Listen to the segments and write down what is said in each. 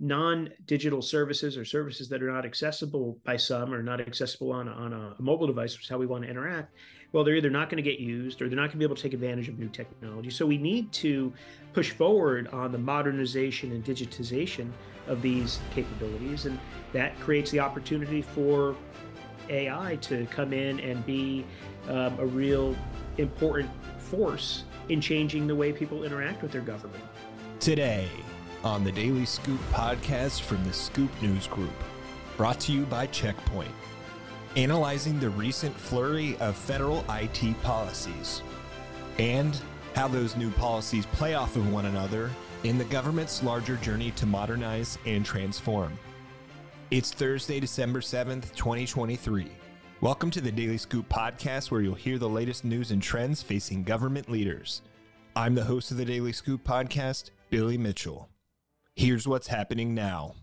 non-digital services or services that are not accessible by some or not accessible on, on a mobile device, which is how we want to interact, well, they're either not going to get used or they're not going to be able to take advantage of new technology. So we need to push forward on the modernization and digitization of these capabilities. And that creates the opportunity for AI to come in and be um, a real important force in changing the way people interact with their government. Today, on the Daily Scoop podcast from the Scoop News Group, brought to you by Checkpoint, analyzing the recent flurry of federal IT policies and how those new policies play off of one another in the government's larger journey to modernize and transform. It's Thursday, December 7th, 2023. Welcome to the Daily Scoop podcast, where you'll hear the latest news and trends facing government leaders. I'm the host of the Daily Scoop podcast, Billy Mitchell. Here's what's happening now.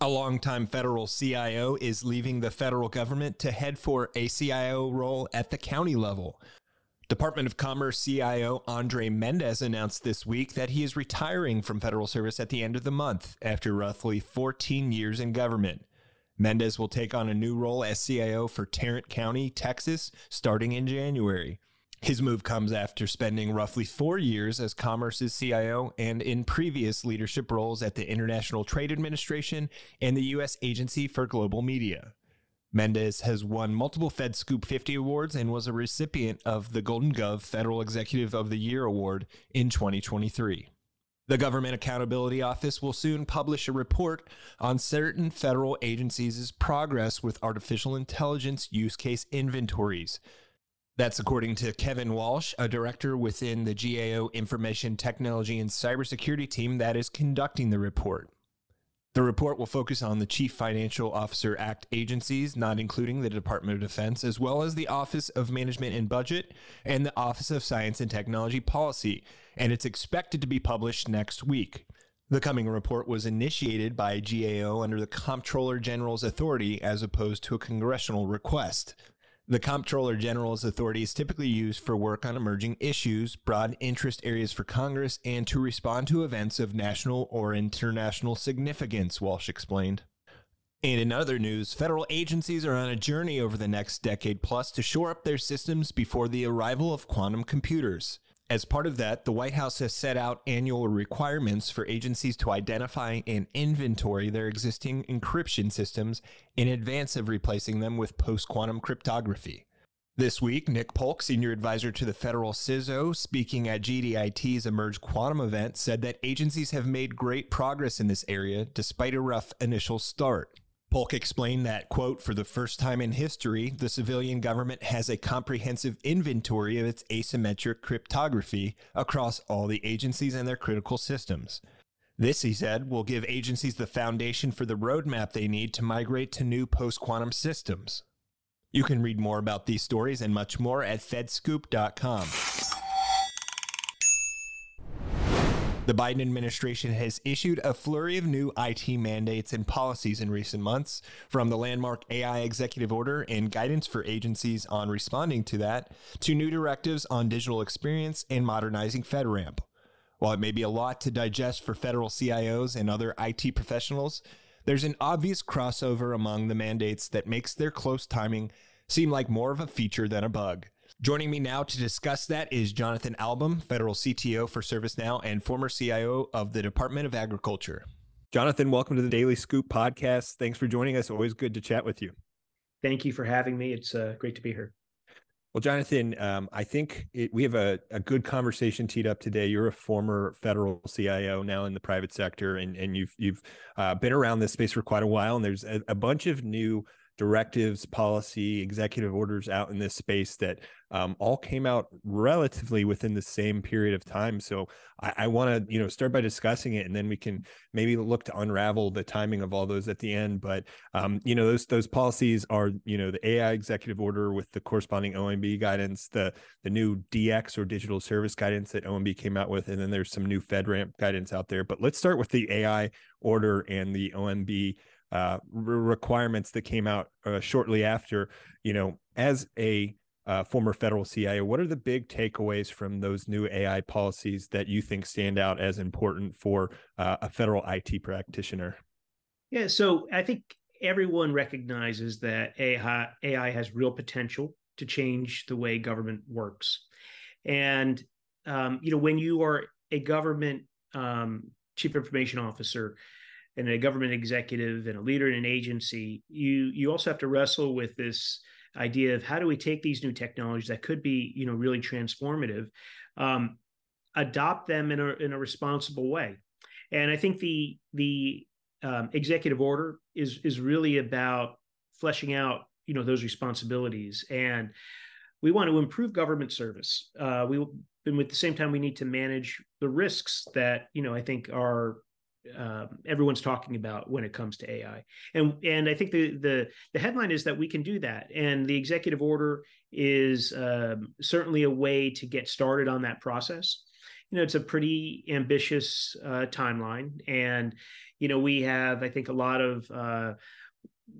A longtime federal CIO is leaving the federal government to head for a CIO role at the county level. Department of Commerce CIO Andre Mendes announced this week that he is retiring from federal service at the end of the month after roughly 14 years in government. Mendes will take on a new role as CIO for Tarrant County, Texas, starting in January. His move comes after spending roughly four years as Commerce's CIO and in previous leadership roles at the International Trade Administration and the U.S. Agency for Global Media. Mendes has won multiple Fed Scoop 50 awards and was a recipient of the Golden Gov Federal Executive of the Year Award in 2023. The Government Accountability Office will soon publish a report on certain federal agencies' progress with artificial intelligence use case inventories. That's according to Kevin Walsh, a director within the GAO Information Technology and Cybersecurity team that is conducting the report. The report will focus on the Chief Financial Officer Act agencies, not including the Department of Defense, as well as the Office of Management and Budget and the Office of Science and Technology Policy, and it's expected to be published next week. The coming report was initiated by GAO under the Comptroller General's authority as opposed to a congressional request. The Comptroller General's authority is typically used for work on emerging issues, broad interest areas for Congress, and to respond to events of national or international significance, Walsh explained. And in other news, federal agencies are on a journey over the next decade plus to shore up their systems before the arrival of quantum computers. As part of that, the White House has set out annual requirements for agencies to identify and inventory their existing encryption systems in advance of replacing them with post quantum cryptography. This week, Nick Polk, senior advisor to the federal CISO, speaking at GDIT's Emerge Quantum event, said that agencies have made great progress in this area despite a rough initial start. Polk explained that, quote, for the first time in history, the civilian government has a comprehensive inventory of its asymmetric cryptography across all the agencies and their critical systems. This, he said, will give agencies the foundation for the roadmap they need to migrate to new post quantum systems. You can read more about these stories and much more at fedscoop.com. The Biden administration has issued a flurry of new IT mandates and policies in recent months, from the landmark AI executive order and guidance for agencies on responding to that, to new directives on digital experience and modernizing FedRAMP. While it may be a lot to digest for federal CIOs and other IT professionals, there's an obvious crossover among the mandates that makes their close timing seem like more of a feature than a bug. Joining me now to discuss that is Jonathan Alboum, federal CTO for ServiceNow and former CIO of the Department of Agriculture. Jonathan, welcome to the Daily Scoop podcast. Thanks for joining us. Always good to chat with you. Thank you for having me. It's uh, great to be here. Well, Jonathan, um, I think it, we have a, a good conversation teed up today. You're a former federal CIO now in the private sector, and, and you've you've uh, been around this space for quite a while. And there's a, a bunch of new directives, policy, executive orders out in this space that um, all came out relatively within the same period of time. So I, I want to, you know, start by discussing it, and then we can maybe look to unravel the timing of all those at the end. But um, you know, those those policies are, you know, the AI executive order with the corresponding OMB guidance, the the new DX or digital service guidance that OMB came out with, and then there's some new FedRAMP guidance out there. But let's start with the AI order and the OMB uh, requirements that came out uh, shortly after. You know, as a uh, former federal CIO. What are the big takeaways from those new AI policies that you think stand out as important for uh, a federal IT practitioner? Yeah, so I think everyone recognizes that AI, AI has real potential to change the way government works. And, um, you know, when you are a government um, chief information officer, and a government executive and a leader in an agency, you you also have to wrestle with this idea of how do we take these new technologies that could be you know really transformative, um, adopt them in a in a responsible way, and I think the the um, executive order is is really about fleshing out you know those responsibilities and we want to improve government service. Uh, we and at the same time we need to manage the risks that you know I think are um, everyone's talking about when it comes to AI. And and I think the the the headline is that we can do that, and the executive order is um, certainly a way to get started on that process. You know, it's a pretty ambitious uh, timeline, and you know we have I think a lot of uh,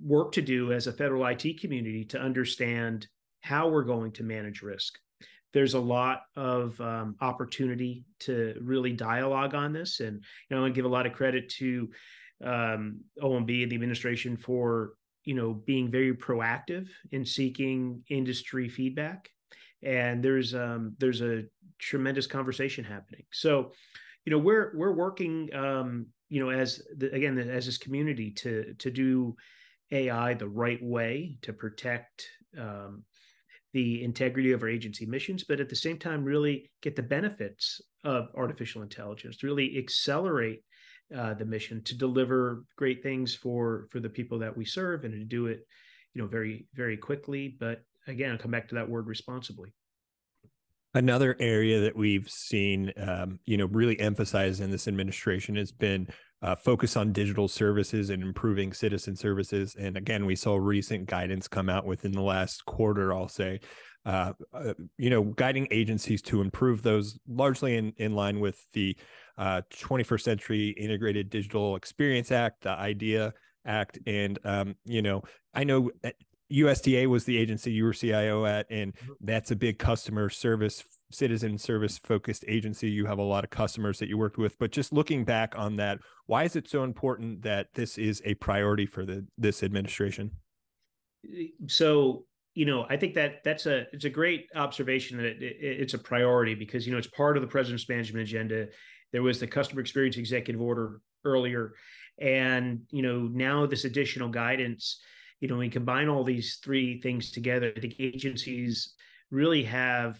work to do as a federal IT community to understand how we're going to manage risk there's a lot of um, opportunity to really dialogue on this. And you know, I want to give a lot of credit to um, OMB and the administration for you know being very proactive in seeking industry feedback. And there's um, there's a tremendous conversation happening. So, you know, we're we're working um, you know as the, again as this community to to do AI the right way to protect um, the integrity of our agency missions, but at the same time, really get the benefits of artificial intelligence to really accelerate uh, the mission to deliver great things for for the people that we serve and to do it, you know, very very quickly. But again, I'll come back to that word responsibly. Another area that we've seen, um, you know, really emphasized in this administration has been uh, focus on digital services and improving citizen services. And again, we saw recent guidance come out within the last quarter, I'll say, uh, uh, you know, guiding agencies to improve those largely in, in line with the 21st uh, Century Integrated Digital Experience Act, the IDEA Act. And, um, you know, I know USDA was the agency you were CIO at, and mm-hmm. that's a big customer service citizen service focused agency. You have a lot of customers that you worked with but just looking back on that why is it so important that this is a priority for the this administration? So you know i think that that's a it's a great observation that it, it, it's a priority because you know it's part of the president's management agenda. There was the customer experience executive order earlier. And you know now this additional guidance you know we combine all these three things together the agencies really have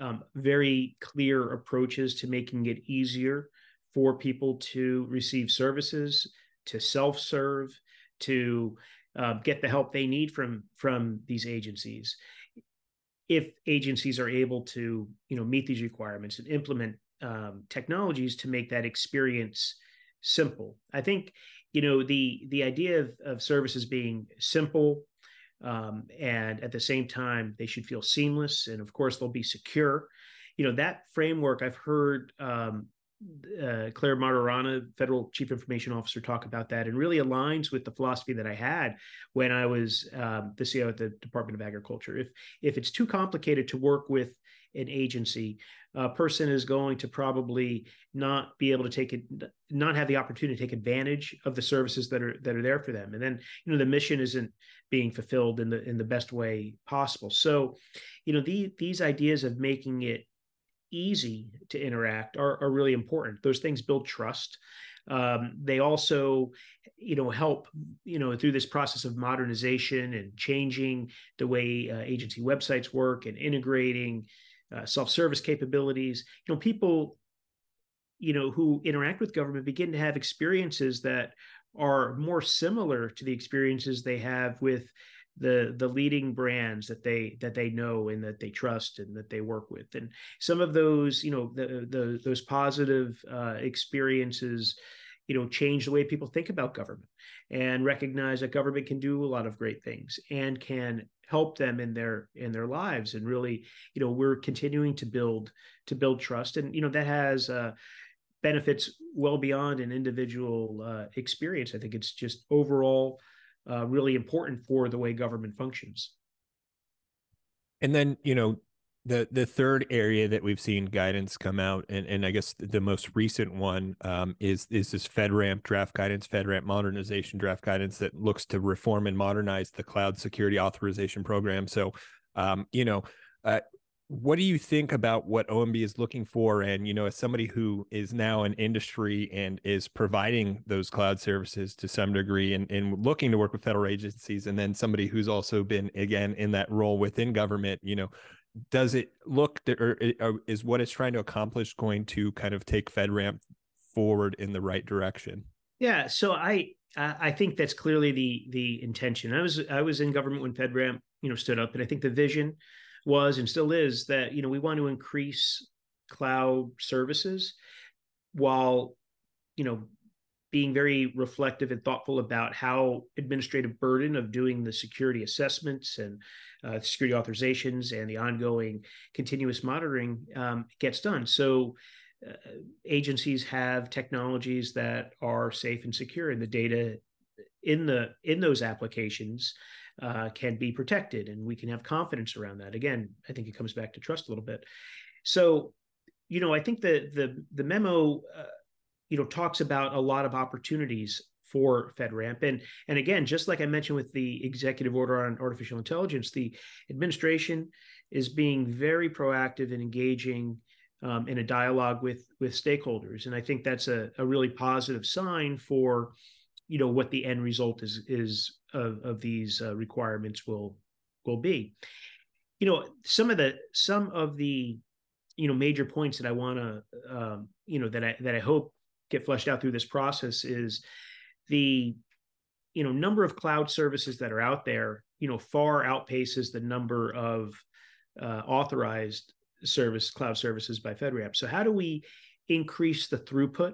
um, very clear approaches to making it easier for people to receive services, to self-serve, to uh, get the help they need from from these agencies. If agencies are able to, you know, meet these requirements and implement um, technologies to make that experience simple, I think, you know, the the idea of, of services being simple, um, and at the same time they should feel seamless and of course they'll be secure. You know that framework i've heard um, uh, clare martorana federal chief information officer talk about that and really aligns with the philosophy that i had when i was um, the ceo at the department of agriculture. If if it's too complicated to work with an agency a person is going to probably not be able to take it not have the opportunity to take advantage of the services that are that are there for them. And then you know the mission isn't being fulfilled in the in the best way possible. So you know the, these ideas of making it easy to interact are, are really important. Those things build trust. Um, they also you know help you know through this process of modernization and changing the way uh, agency websites work and integrating uh, self-service capabilities. You know people you know who interact with government begin to have experiences that are more similar to the experiences they have with the the leading brands that they that they know and that they trust and that they work with. And some of those you know the, the those positive uh, experiences you know change the way people think about government and recognize that government can do a lot of great things and can help them in their in their lives. And really you know we're continuing to build to build trust. And you know that has uh, benefits well beyond an individual uh, experience. I think it's just overall uh, really important for the way government functions. And then, you know, the the third area that we've seen guidance come out, and, and I guess the most recent one um, is is this FedRAMP draft guidance, FedRAMP modernization draft guidance that looks to reform and modernize the cloud security authorization program. So, um, you know, uh, what do you think about what OMB is looking for? And you know, as somebody who is now in industry and is providing those cloud services to some degree, and, and looking to work with federal agencies, and then somebody who's also been again in that role within government, you know does it look that or, is what it's trying to accomplish going to kind of take FedRAMP forward in the right direction? Yeah, so I I think that's clearly the the intention. I was I was in government when FedRAMP you know stood up, and I think the vision was and still is that you know we want to increase cloud services while you know being very reflective and thoughtful about how administrative burden of doing the security assessments and uh, security authorizations and the ongoing continuous monitoring um, gets done. So uh, agencies have technologies that are safe and secure, and the data in the in those applications uh, can be protected, and we can have confidence around that. Again, I think it comes back to trust a little bit. So, you know, I think the the the memo uh, you know talks about a lot of opportunities for FedRAMP. And, and again, just like I mentioned with the executive order on artificial intelligence, the administration is being very proactive in engaging um, in a dialogue with with stakeholders. And I think that's a, a really positive sign for, you know, what the end result is is of, of these uh, requirements will will be. You know, some of the some of the you know major points that I want to um, you know that I that I hope get fleshed out through this process is the you know number of cloud services that are out there you know far outpaces the number of uh, authorized service cloud services by FedRAMP. So how do we increase the throughput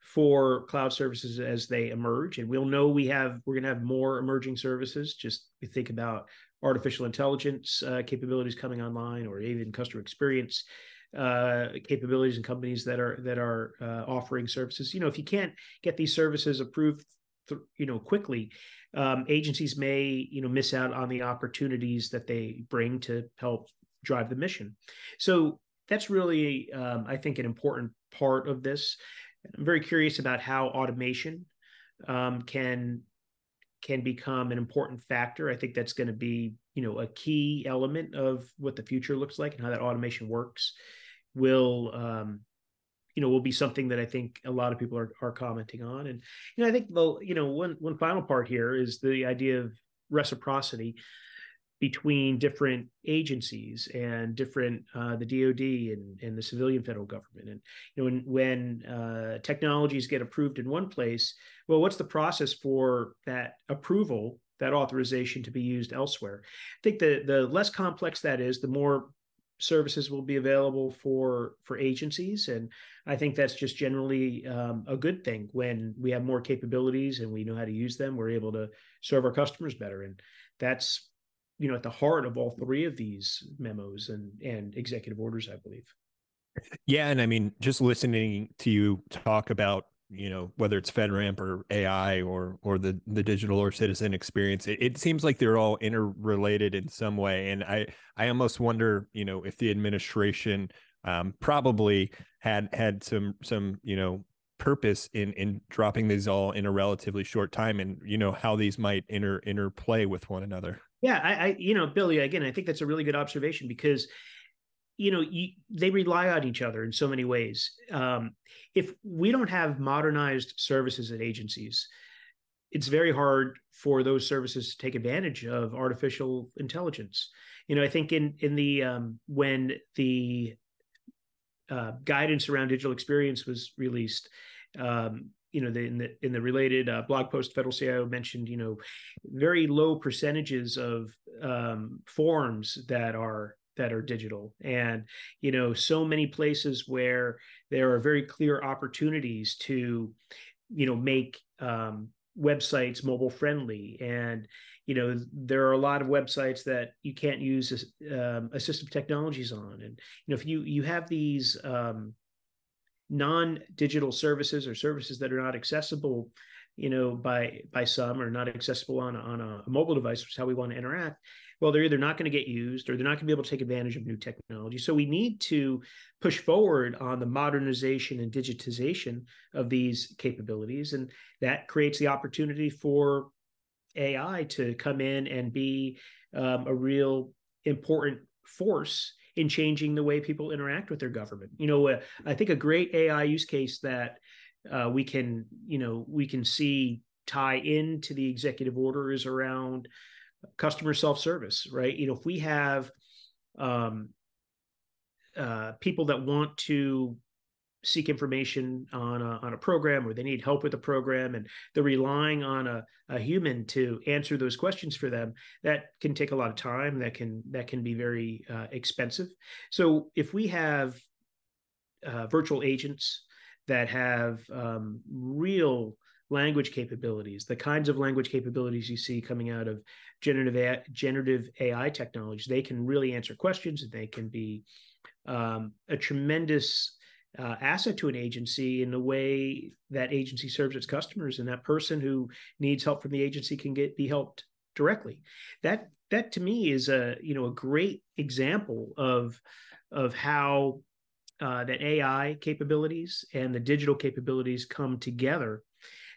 for cloud services as they emerge? And we'll know we have we're going to have more emerging services. Just we think about artificial intelligence uh, capabilities coming online, or even customer experience uh, capabilities and companies that are that are uh, offering services. You know, if you can't get these services approved, th- you know, quickly, um, agencies may you know miss out on the opportunities that they bring to help drive the mission. So that's really, um, I think, an important part of this. I'm very curious about how automation um, can can become an important factor. I think that's going to be, you know, a key element of what the future looks like and how that automation works will um, you know will be something that I think a lot of people are are commenting on. And you know, I think the you know one one final part here is the idea of reciprocity between different agencies and different uh, the DoD and, and the civilian federal government. And you know, when when uh, technologies get approved in one place, well, what's the process for that approval? That authorization to be used elsewhere. I think the the less complex that is, the more services will be available for for agencies. And i think that's just generally um, a good thing. When we have more capabilities and we know how to use them we're able to serve our customers better. And that's you know at the heart of all three of these memos and and executive orders i believe. Yeah. And i mean just listening to you talk about you know whether it's FedRAMP or AI or or the the digital or citizen experience it, it, seems like they're all interrelated in some way. And I I almost wonder you know if the administration um, probably had had some some you know purpose in in dropping these all in a relatively short time and you know how these might inter interplay with one another. Yeah I, I you know Billy again I think that's a really good observation because you know you, they rely on each other in so many ways. Um, if we don't have modernized services at agencies it's very hard for those services to take advantage of artificial intelligence. You know i think in in the um, when the uh, guidance around digital experience was released um, you know, the, in the in the related uh, blog post, federal CIO mentioned, you know, very low percentages of um, forms that are that are digital and you know so many places where there are very clear opportunities to you know make um, websites mobile friendly and you know there are a lot of websites that you can't use um, assistive technologies on and you know if you you have these um, non-digital services or services that are not accessible you know, by by some or not accessible on on a mobile device, which is how we want to interact. Well, they're either not going to get used or they're not going to be able to take advantage of new technology. So we need to push forward on the modernization and digitization of these capabilities, and that creates the opportunity for AI to come in and be um, a real important force in changing the way people interact with their government. You know, uh, I think a great AI use case that uh, we can you know we can see tie into the executive orders around customer self-service right? You know if we have um, uh, people that want to seek information on a, on a program or they need help with a program and they're relying on a, a human to answer those questions for them that can take a lot of time. That can that can be very uh, expensive. So if we have uh, virtual agents that have um, real language capabilities, the kinds of language capabilities you see coming out of generative AI, generative AI technology. They can really answer questions and they can be um, a tremendous uh, asset to an agency in the way that agency serves its customers and that person who needs help from the agency can get be helped directly that that to me is a you know a great example of of how uh, that AI capabilities and the digital capabilities come together,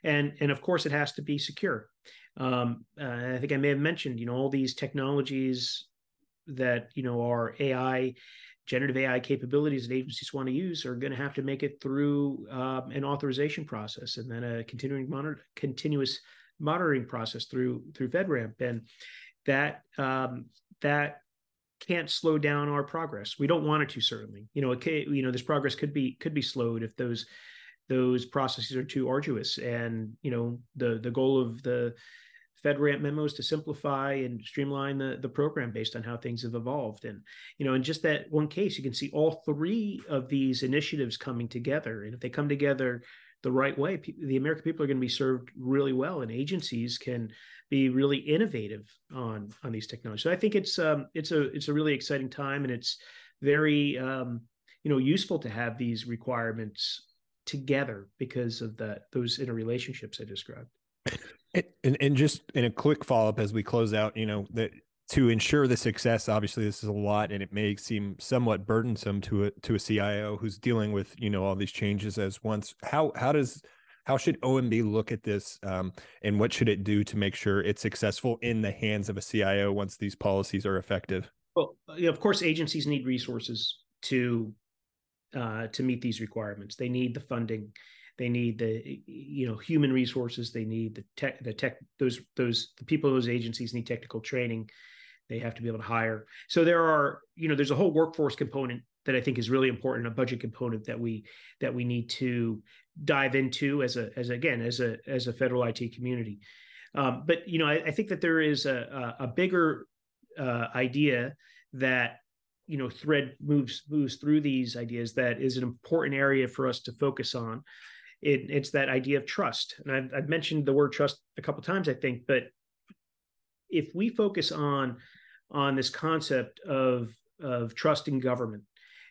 and and of course it has to be secure. Um, uh, I think I may have mentioned, you know, all these technologies that you know are AI, generative AI capabilities that agencies want to use are going to have to make it through um, an authorization process and then a continuing monitor, continuous monitoring process through through FedRAMP, and that um, that can't slow down our progress. We don't want it to certainly. You know, it you know, this progress could be could be slowed if those those processes are too arduous. And you know, the the goal of the FedRAMP memos to simplify and streamline the, the program based on how things have evolved. And, you know, in just that one case, you can see all three of these initiatives coming together. And if they come together the right way, the American people are going to be served really well, and agencies can be really innovative on on these technologies. So I think it's um, it's a it's a really exciting time, and it's very um, you know useful to have these requirements together because of that those interrelationships I described. And, and just in a quick follow up as we close out, you know that to ensure the success, obviously this is a lot, and it may seem somewhat burdensome to a to a CIO who's dealing with you know all these changes as once. How how does how should OMB look at this, um, and what should it do to make sure it's successful in the hands of a CIO once these policies are effective? Well, of course, agencies need resources to uh, to meet these requirements. They need the funding, they need the you know human resources, they need the tech, the tech. Those those the people those agencies need technical training. They have to be able to hire. So there are you know there's a whole workforce component that I think is really important, a budget component that we that we need to dive into as a as again as a as a federal IT community. Um, but you know, I, I, think that there is a a, a bigger uh, idea that you know thread moves moves through these ideas that is an important area for us to focus on. It, it's that idea of trust, and I've, I've mentioned the word trust a couple times, I think. But if we focus on on this concept of of trusting government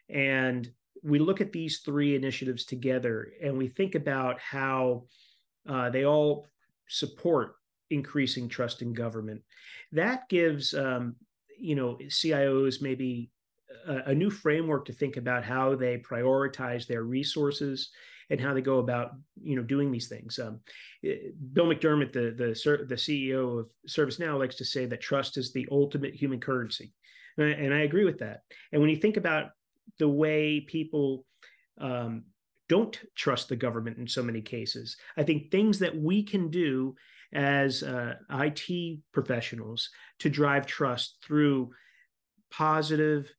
and we look at these three initiatives together and we think about how uh, they all support increasing trust in government. That gives um, you know CIOs maybe a, a, new framework to think about how they prioritize their resources and how they go about you know doing these things. Um, Bill McDermott, the the the CEO of ServiceNow, likes to say that trust is the ultimate human currency, and I, and I agree with that. And when you think about the way people um, don't trust the government in so many cases. I think things that we can do as uh, IT professionals to drive trust through positive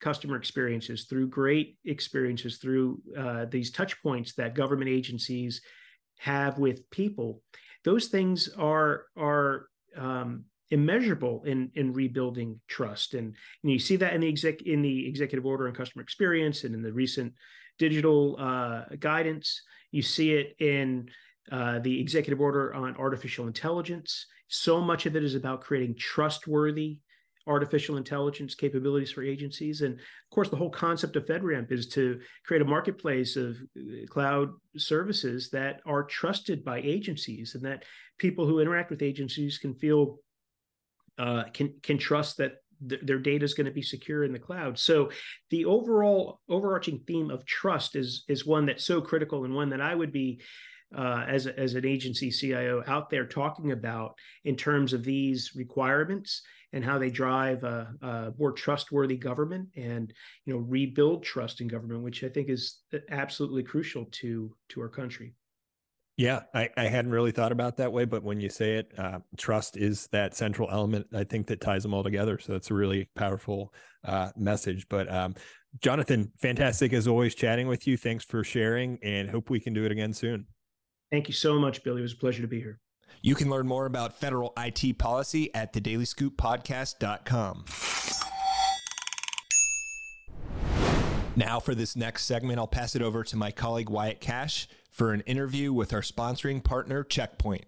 customer experiences, through great experiences, through uh, these touch points that government agencies have with people. Those things are are um, immeasurable in in rebuilding trust and, and you see that in the exec in the executive order on customer experience and in the recent digital uh, guidance you see it in uh, the executive order on artificial intelligence so much of it is about creating trustworthy artificial intelligence capabilities for agencies. And of course, the whole concept of FedRAMP is to create a marketplace of uh, cloud services that are trusted by agencies and that people who interact with agencies can feel uh, can can trust that th- their data is going to be secure in the cloud. So the overall overarching theme of trust is is one that's so critical and one that I would be uh, as, as an agency CIO out there talking about in terms of these requirements and how they drive a, a, more trustworthy government and you know rebuild trust in government, which I think is absolutely crucial to to our country. Yeah, I, I hadn't really thought about that way, but when you say it, uh, trust is that central element. I think that ties them all together. So that's a really powerful uh, message. But um, Jonathan, fantastic as always chatting with you. Thanks for sharing, and hope we can do it again soon. Thank you so much, Billy. It was a pleasure to be here. You can learn more about federal IT policy at thedailyscooppodcast.com. Now, for this next segment, I'll pass it over to my colleague Wyatt Kash for an interview with our sponsoring partner, Checkpoint.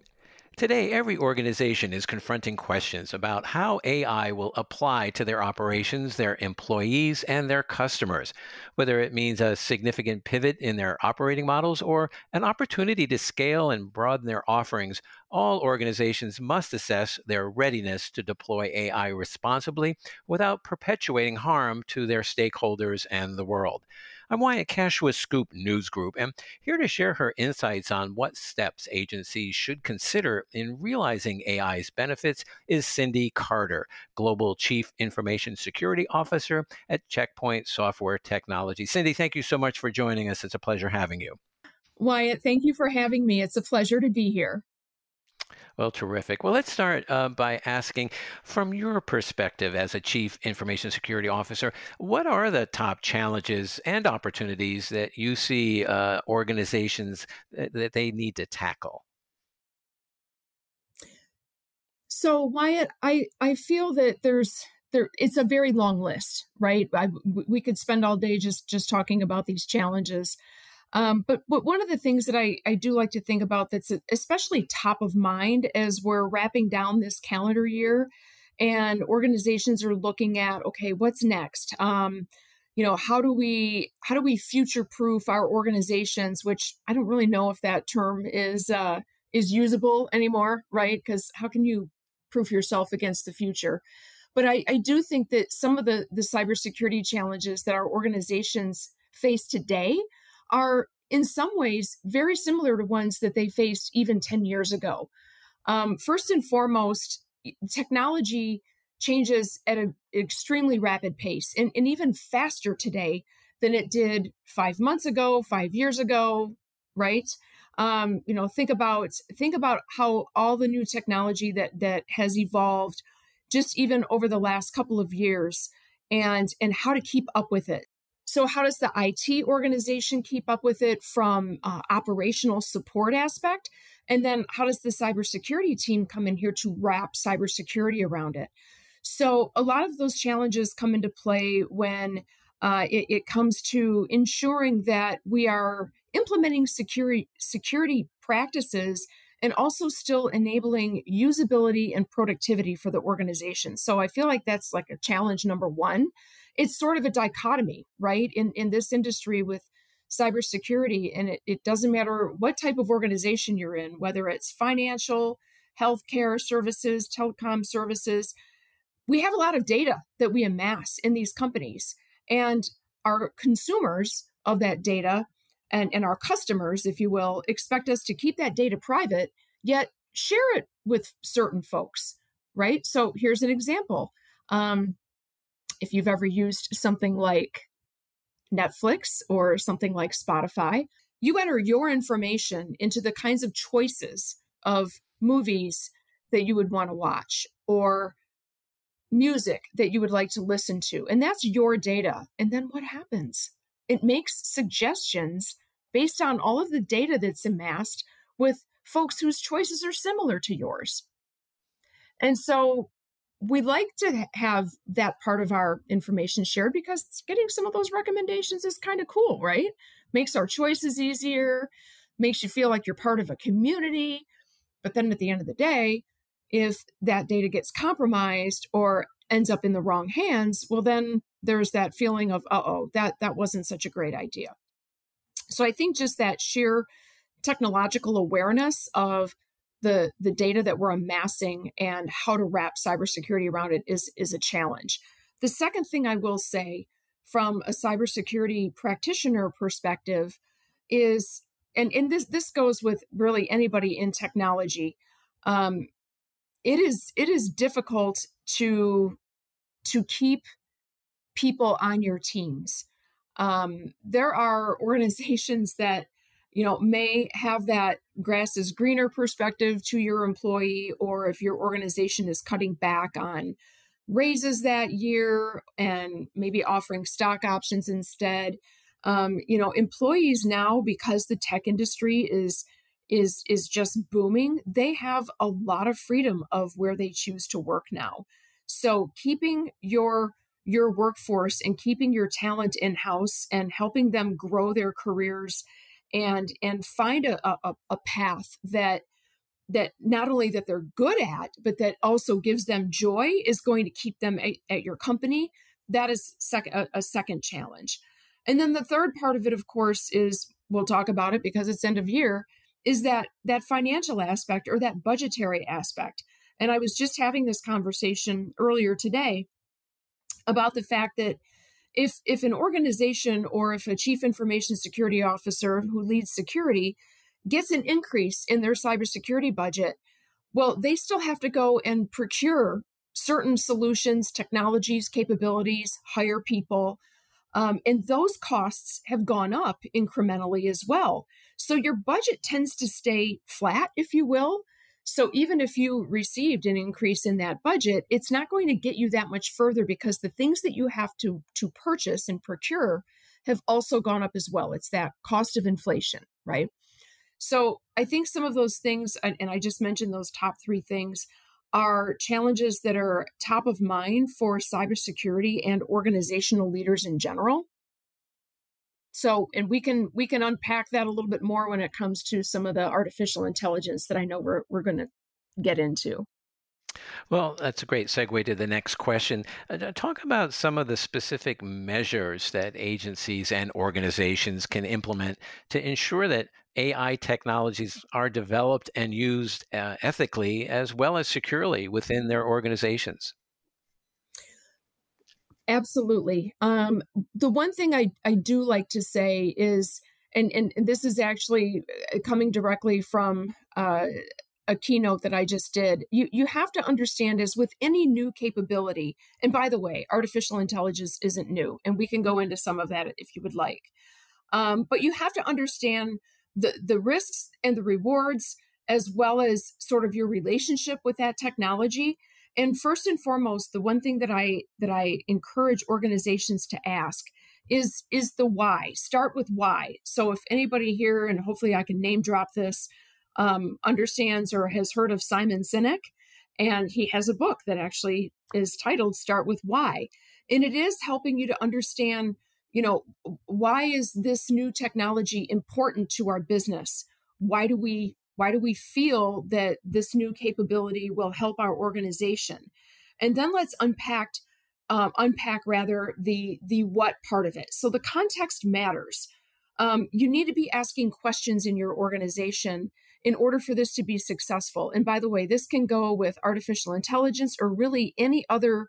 Today, every organization is confronting questions about how AI will apply to their operations, their employees, and their customers, whether it means a significant pivot in their operating models or an opportunity to scale and broaden their offerings. All organizations must assess their readiness to deploy AI responsibly without perpetuating harm to their stakeholders and the world. I'm Wyatt Kash with Scoop News Group, and here to share her insights on what steps agencies should consider in realizing AI's benefits is Cindy Carter, Global Chief Information Security Officer at Checkpoint Software Technology. Cindy, thank you so much for joining us. It's a pleasure having you. Wyatt, thank you for having me. It's a pleasure to be here. Well, terrific. Well, let's start uh, by asking from your perspective as a Chief Information Security Officer, what are the top challenges and opportunities that you see uh, organizations that, that they need to tackle? So, Wyatt, I, I feel that there's there it's a very long list, right? I, we could spend all day just just talking about these challenges. Um, but but one of the things that I, I do like to think about that's especially top of mind as we're wrapping down this calendar year and organizations are looking at okay what's next? Um, you know how do we how do we future proof our organizations which i don't really know if that term is uh, is usable anymore right? Because how can you proof yourself against the future? But I, I do think that some of the the cybersecurity challenges that our organizations face today are in some ways very similar to ones that they faced even 10 years ago. Um, first and foremost, technology changes at an extremely rapid pace and, and even faster today than it did five months ago, five years ago, right? Um, you know, think about think about how all the new technology that that has evolved just even over the last couple of years and and how to keep up with it so, how does the IT organization keep up with it from uh, operational support aspect? And then, how does the cybersecurity team come in here to wrap cybersecurity around it? So, a lot of those challenges come into play when uh, it, it, comes to ensuring that we are implementing security security practices and also still enabling usability and productivity for the organization. So, I feel like that's like a challenge number one it's sort of a dichotomy, right? In in this industry with cybersecurity, and it, it doesn't matter what type of organization you're in, whether it's financial, healthcare services, telecom services. We have a lot of data that we amass in these companies, and our consumers of that data and, and our customers, if you will, expect us to keep that data private, yet share it with certain folks, right? So here's an example. Um, if you've ever used something like Netflix or something like Spotify, you enter your information into the kinds of choices of movies that you would want to watch or music that you would like to listen to. And that's your data. And then what happens? It makes suggestions based on all of the data that's amassed with folks whose choices are similar to yours. And so we like to have that part of our information shared because getting some of those recommendations is kind of cool, right? Makes our choices easier, makes you feel like you're part of a community. But then at the end of the day, if that data gets compromised or ends up in the wrong hands, well, then there's that feeling of, uh oh, that, that wasn't such a great idea. So I think just that sheer technological awareness of the, the data that we're amassing and how to wrap cybersecurity around it is, is a challenge. The second thing I will say from a cybersecurity practitioner perspective is, and, and this, this goes with really anybody in technology, um, it is it is difficult to to keep people on your teams. Um, there are organizations that you know may have that grass is greener perspective to your employee, or if your organization is cutting back on raises that year and maybe offering stock options instead. Um, you know, employees now because the tech industry is is is just booming they have a lot of freedom of where they choose to work now so keeping your your workforce and keeping your talent in house and helping them grow their careers and and find a, a, a path that that not only that they're good at but that also gives them joy is going to keep them at, at your company that is sec- a, a second challenge. And then the third part of it of course is we'll talk about it because it's end of year is that that financial aspect or that budgetary aspect. And i was just having this conversation earlier today about the fact that if if an organization or if a chief information security officer who leads security gets an increase in their cybersecurity budget well they still have to go and procure certain solutions technologies capabilities hire people um, and those costs have gone up incrementally as well so your budget tends to stay flat, if you will. So even if you received an increase in that budget, it's not going to get you that much further because the things that you have to to purchase and procure have also gone up as well. It's that cost of inflation, right? So I think some of those things, and I just mentioned those top three things, are challenges that are top of mind for cybersecurity and organizational leaders in general so and we can we can unpack that a little bit more when it comes to some of the artificial intelligence that i know we're, we're going to get into well, that's a great segue to the next question. Uh, talk about some of the specific measures that agencies and organizations can implement to ensure that AI technologies are developed and used uh, ethically as well as securely within their organizations. Absolutely. Um, the one thing I, I do like to say is, and, and, this is actually uh, coming directly from uh, a keynote that I just did. You you have to understand is with any new capability. And by the way, artificial intelligence isn't new, and we can go into some of that if you would like. Um, but you have to understand the the risks and the rewards, as well as sort of your relationship with that technology and first and foremost, the one thing that I that I encourage organizations to ask is is the why. Start with why. So if anybody here, and hopefully I can name drop this, um, understands or has heard of Simon Sinek, and he has a book that actually is titled "Start with Why," and it is helping you to understand, you know, why is this new technology important to our business? Why do we why do we feel that this new capability will help our organization? And then let's unpack um, unpack rather the the what part of it. So the context matters. Um, you need to be asking questions in your organization in order for this to be successful. And by the way, this can go with artificial intelligence or really any other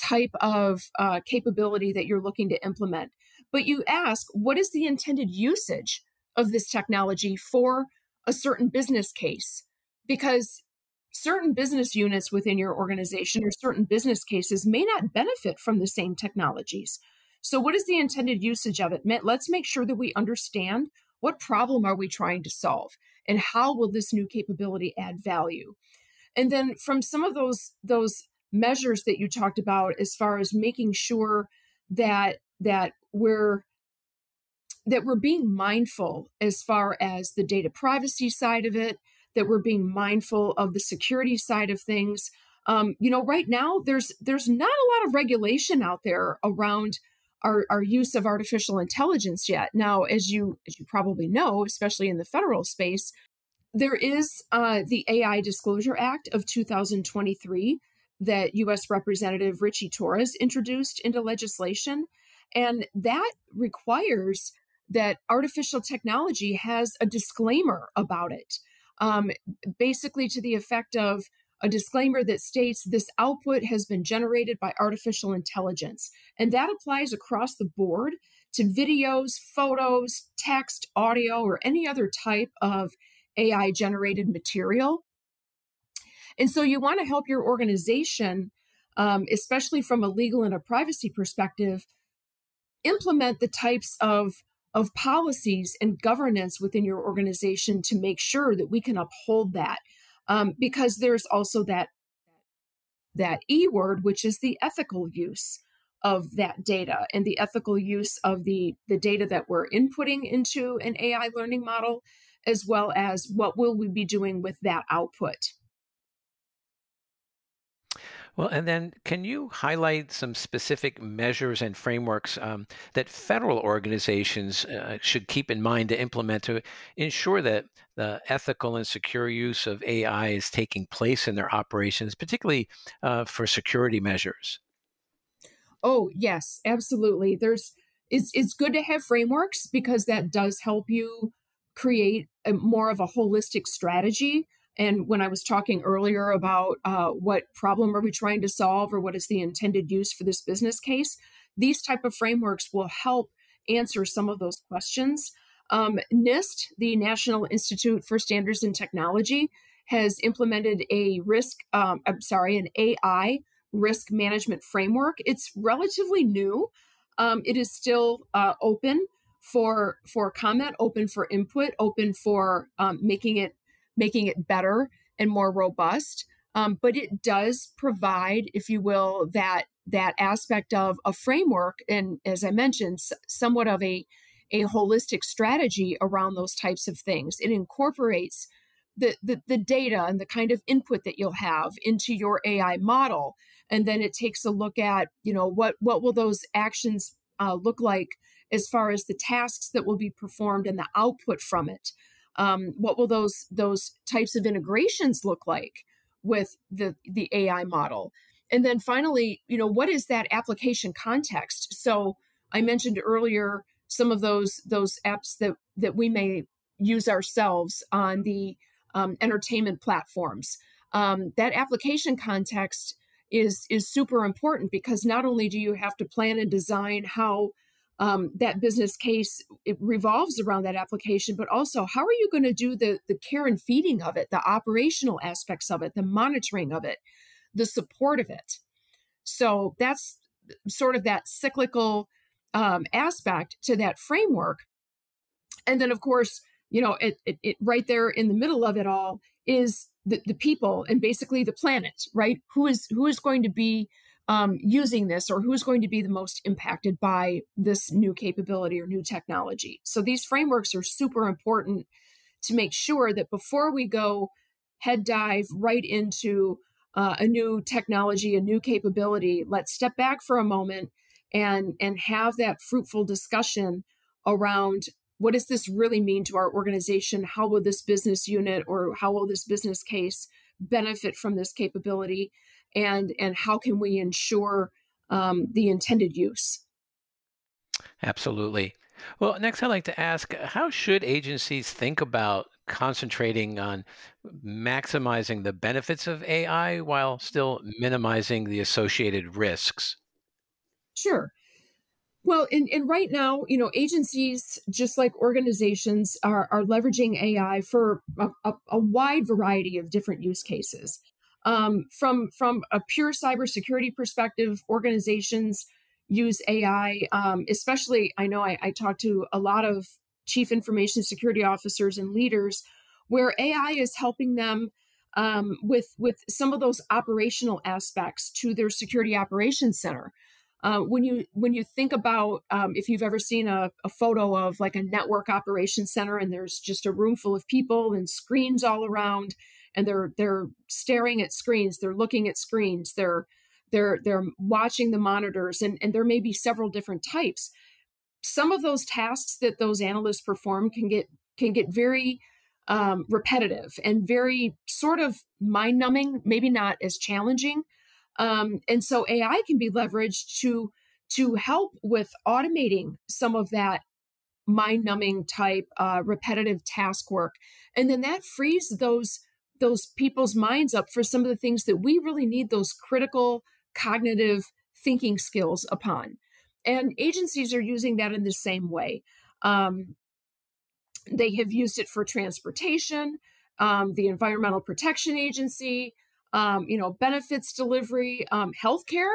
type of uh, capability that you're looking to implement. But you ask, what is the intended usage of this technology for a certain business case because certain business units within your organization or certain business cases may not benefit from the same technologies. So, what is the intended usage of it? Let's make sure that we understand what problem are we trying to solve and how will this new capability add value. And then from some of those those measures that you talked about as far as making sure that that we're that we're being mindful as far as the data privacy side of it, that we're being mindful of the security side of things. Um, you know, right now there's there's not a lot of regulation out there around our, our use of artificial intelligence yet. Now, as you as you probably know, especially in the federal space, there is uh, the AI Disclosure Act of 2023 that U.S. Representative Richie Torres introduced into legislation. And that requires that artificial technology has a disclaimer about it, um, basically to the effect of a disclaimer that states this output has been generated by artificial intelligence. And that applies across the board to videos, photos, text, audio, or any other type of AI generated material. And so you want to help your organization, um, especially from a legal and a privacy perspective, implement the types of of policies and governance within your organization to make sure that we can uphold that. Um, because there's also that that e word which is the ethical use of that data and the ethical use of the the data that we're inputting into an ai learning model as well as what will we be doing with that output well, and then can you highlight some specific measures and frameworks um, that federal organizations uh, should keep in mind to implement to ensure that the ethical and secure use of AI is taking place in their operations, particularly uh, for security measures? Oh, yes, absolutely. There's it's it's good to have frameworks because that does help you create a, more of a holistic strategy and when I was talking earlier about uh, what problem are we trying to solve or what is the intended use for this business case, these type of frameworks will help answer some of those questions. Um, NIST, the National Institute for Standards and Technology, has implemented a risk, um, I'm sorry, an AI risk management framework. It's relatively new. Um, it is still uh, open for for comment, open for input, open for um, making it making it better and more robust. Um, but it does provide, if you will, that that aspect of a framework and, as I mentioned, somewhat of a a holistic strategy around those types of things. It incorporates the, the, the data and the kind of input that you'll have into your AI model, and then it takes a look at you know what what will those actions uh, look like as far as the tasks that will be performed and the output from it um, what will those those types of integrations look like with the the ai model? And then finally you know what is that application context? So i mentioned earlier some of those those apps that that we may use ourselves on the um, entertainment platforms. Um, that application context is is super important because not only do you have to plan and design how um, that business case it revolves around that application but also how are you going to do the the care and feeding of it the operational aspects of it the monitoring of it the support of it? So that's sort of that cyclical um, aspect to that framework. And then of course you know it, it, it right there in the middle of it all is the, the people and basically the planet right? Who is who is going to be um, using this or who's going to be the most impacted by this new capability or new technology. So these frameworks are super important to make sure that before we go head dive right into uh, a new technology, a new capability, let's step back for a moment and and have that fruitful discussion around what does this really mean to our organization? How will this business unit or how will this business case benefit from this capability? And and how can we ensure um, the intended use? Absolutely. Well next i'd like to ask how should agencies think about concentrating on maximizing the benefits of ai while still minimizing the associated risks? Sure. Well, and, and right now, you know, agencies, just like organizations, are, are leveraging AI for a, a, a wide variety of different use cases. Um, from from a pure cybersecurity perspective, organizations use AI, um, especially. I know I, I talk to a lot of chief information security officers and leaders, where AI is helping them um, with with some of those operational aspects to their security operations center. Uh, when you when you think about um, if you've ever seen a, a, photo of like a network operations center and there's just a room full of people and screens all around and they're they're staring at screens they're looking at screens they're they're they're watching the monitors and and there may be several different types. Some of those tasks that those analysts perform can get can get very um, repetitive and very sort of mind numbing maybe not as challenging. Um, and so AI can be leveraged to to help with automating some of that mind numbing type uh, repetitive task work. And then that frees those those people's minds up for some of the things that we really need those critical cognitive thinking skills upon. And agencies are using that in the same way. Um, they have used it for transportation um, the environmental protection agency um, you know benefits delivery um, healthcare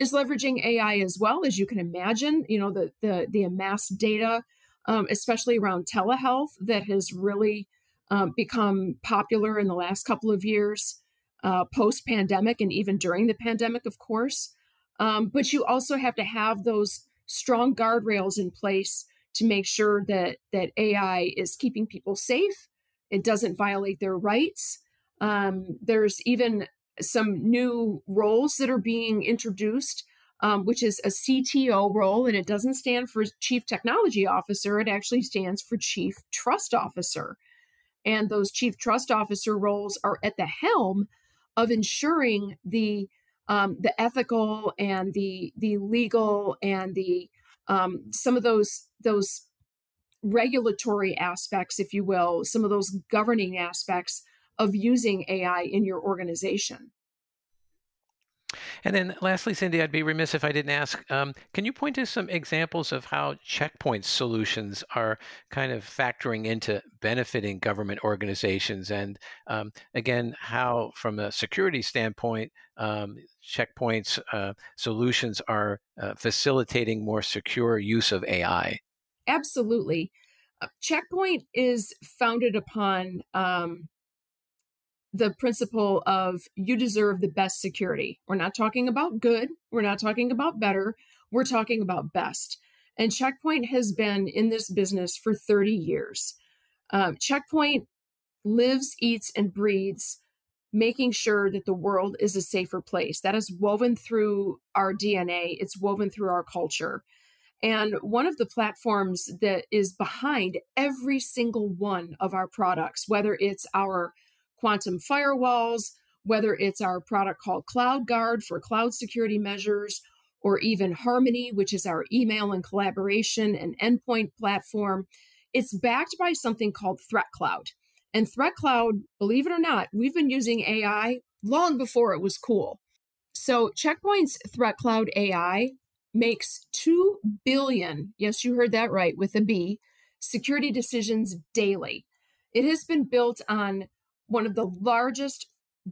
is leveraging ai as well. As you can imagine you know the the, the amassed data um, especially around telehealth, that has really um, become popular in the last couple of years, uh, post pandemic, and even during the pandemic, of course. Um, but you also have to have those strong guardrails in place to make sure that that AI is keeping people safe. It doesn't violate their rights. Um, there's even some new roles that are being introduced um, which is a CTO role, and it doesn't stand for Chief Technology Officer. It actually stands for Chief Trust Officer. And those Chief Trust Officer roles are at the helm of ensuring the um, the ethical and the the legal and the um, some of those those regulatory aspects, if you will, some of those governing aspects of using AI in your organization. And then lastly, Cindy, I'd be remiss if I didn't ask um, can you point to some examples of how checkpoint solutions are kind of factoring into benefiting government organizations? And um, again, how, from a security standpoint, um, checkpoints uh, solutions are uh, facilitating more secure use of AI? Absolutely. Uh, Checkpoint is founded upon um, the principle of you deserve the best security. We're not talking about good, we're not talking about better, we're talking about best. And Checkpoint has been in this business for 30 years. Um, Checkpoint lives, eats, and breathes making sure that the world is a safer place. That is woven through our DNA, it's woven through our culture. And one of the platforms that is behind every single one of our products, whether it's our quantum firewalls, whether it's our product called Cloud Guard for cloud security measures, or even Harmony, which is our email and collaboration and endpoint platform. It's backed by something called Threat Cloud. And Threat Cloud, believe it or not, we've been using AI long before it was cool. So Checkpoint's Threat Cloud AI makes 2 billion, yes, you heard that right, with a B, security decisions daily. It has been built on one of the largest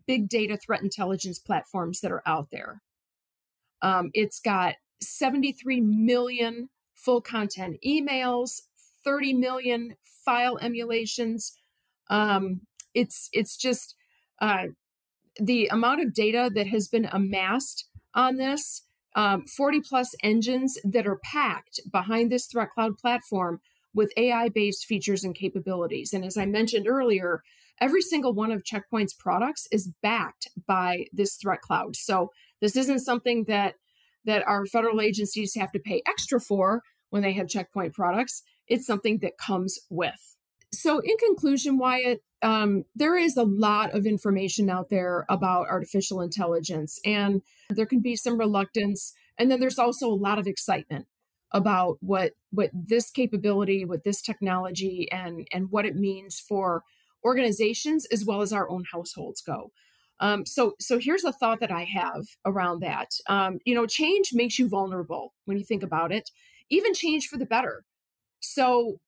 big data threat intelligence platforms that are out there. Um, it's got 73 million full content emails, 30 million file emulations. Um, it's it's just uh, the amount of data that has been amassed on this. Um, 40 plus engines that are packed behind this threat cloud platform with AI based features and capabilities. And as I mentioned earlier, every single one of Checkpoint's products is backed by this threat cloud. So this isn't something that that our federal agencies have to pay extra for when they have Checkpoint products. It's something that comes with. So, in conclusion, Wyatt, um, there is a lot of information out there about artificial intelligence, and there can be some reluctance, and then there's also a lot of excitement about what what this capability, what this technology, and and what it means for organizations as well as our own households go. Um, so, so here's a thought that I have around that. Um, you know, change makes you vulnerable when you think about it, even change for the better. So,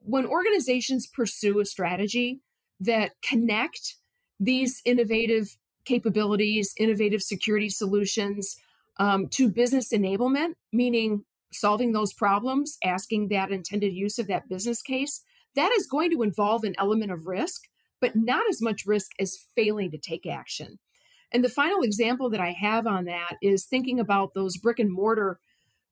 when organizations pursue a strategy that connect these innovative capabilities, innovative security solutions um, to business enablement, meaning solving those problems, asking that intended use of that business case, that is going to involve an element of risk, but not as much risk as failing to take action. And the final example that I have on that is thinking about those brick and mortar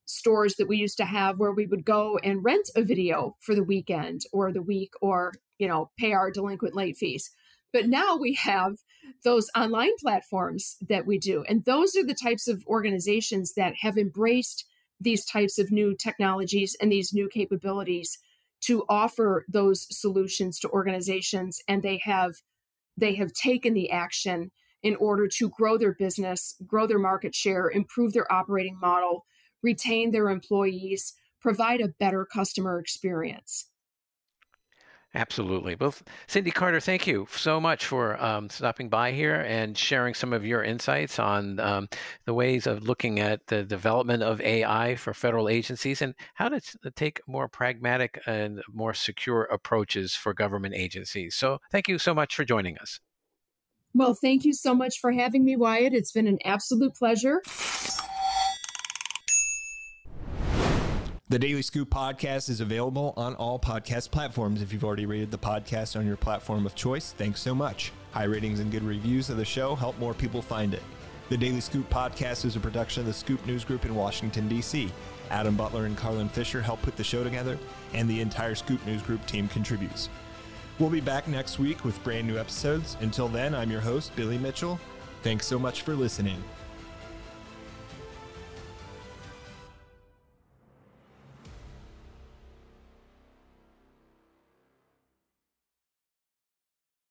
stores that we used to have where we would go and rent a video for the weekend or the week or, you know, pay our delinquent late fees. But now we have those online platforms that we do. And those are the types of organizations that have embraced these types of new technologies and these new capabilities to offer those solutions to organizations and they have they have taken the action in order to grow their business, grow their market share, improve their operating model, retain their employees, provide a better customer experience. Absolutely. Well, Cindy Carter, thank you so much for um, stopping by here and sharing some of your insights on um, the ways of looking at the development of AI for federal agencies and how to take more pragmatic and more secure approaches for government agencies. So, thank you so much for joining us. Well, thank you so much for having me, Wyatt. It's been an absolute pleasure. The Daily Scoop podcast is available on all podcast platforms. If you've already rated the podcast on your platform of choice, thanks so much. High ratings and good reviews of the show help more people find it. The Daily Scoop podcast is a production of the Scoop News Group in Washington, D.C. Adam Butler and Carlin Fisher help put the show together, and the entire Scoop News Group team contributes. We'll be back next week with brand new episodes. Until then, I'm your host, Billy Mitchell. Thanks so much for listening.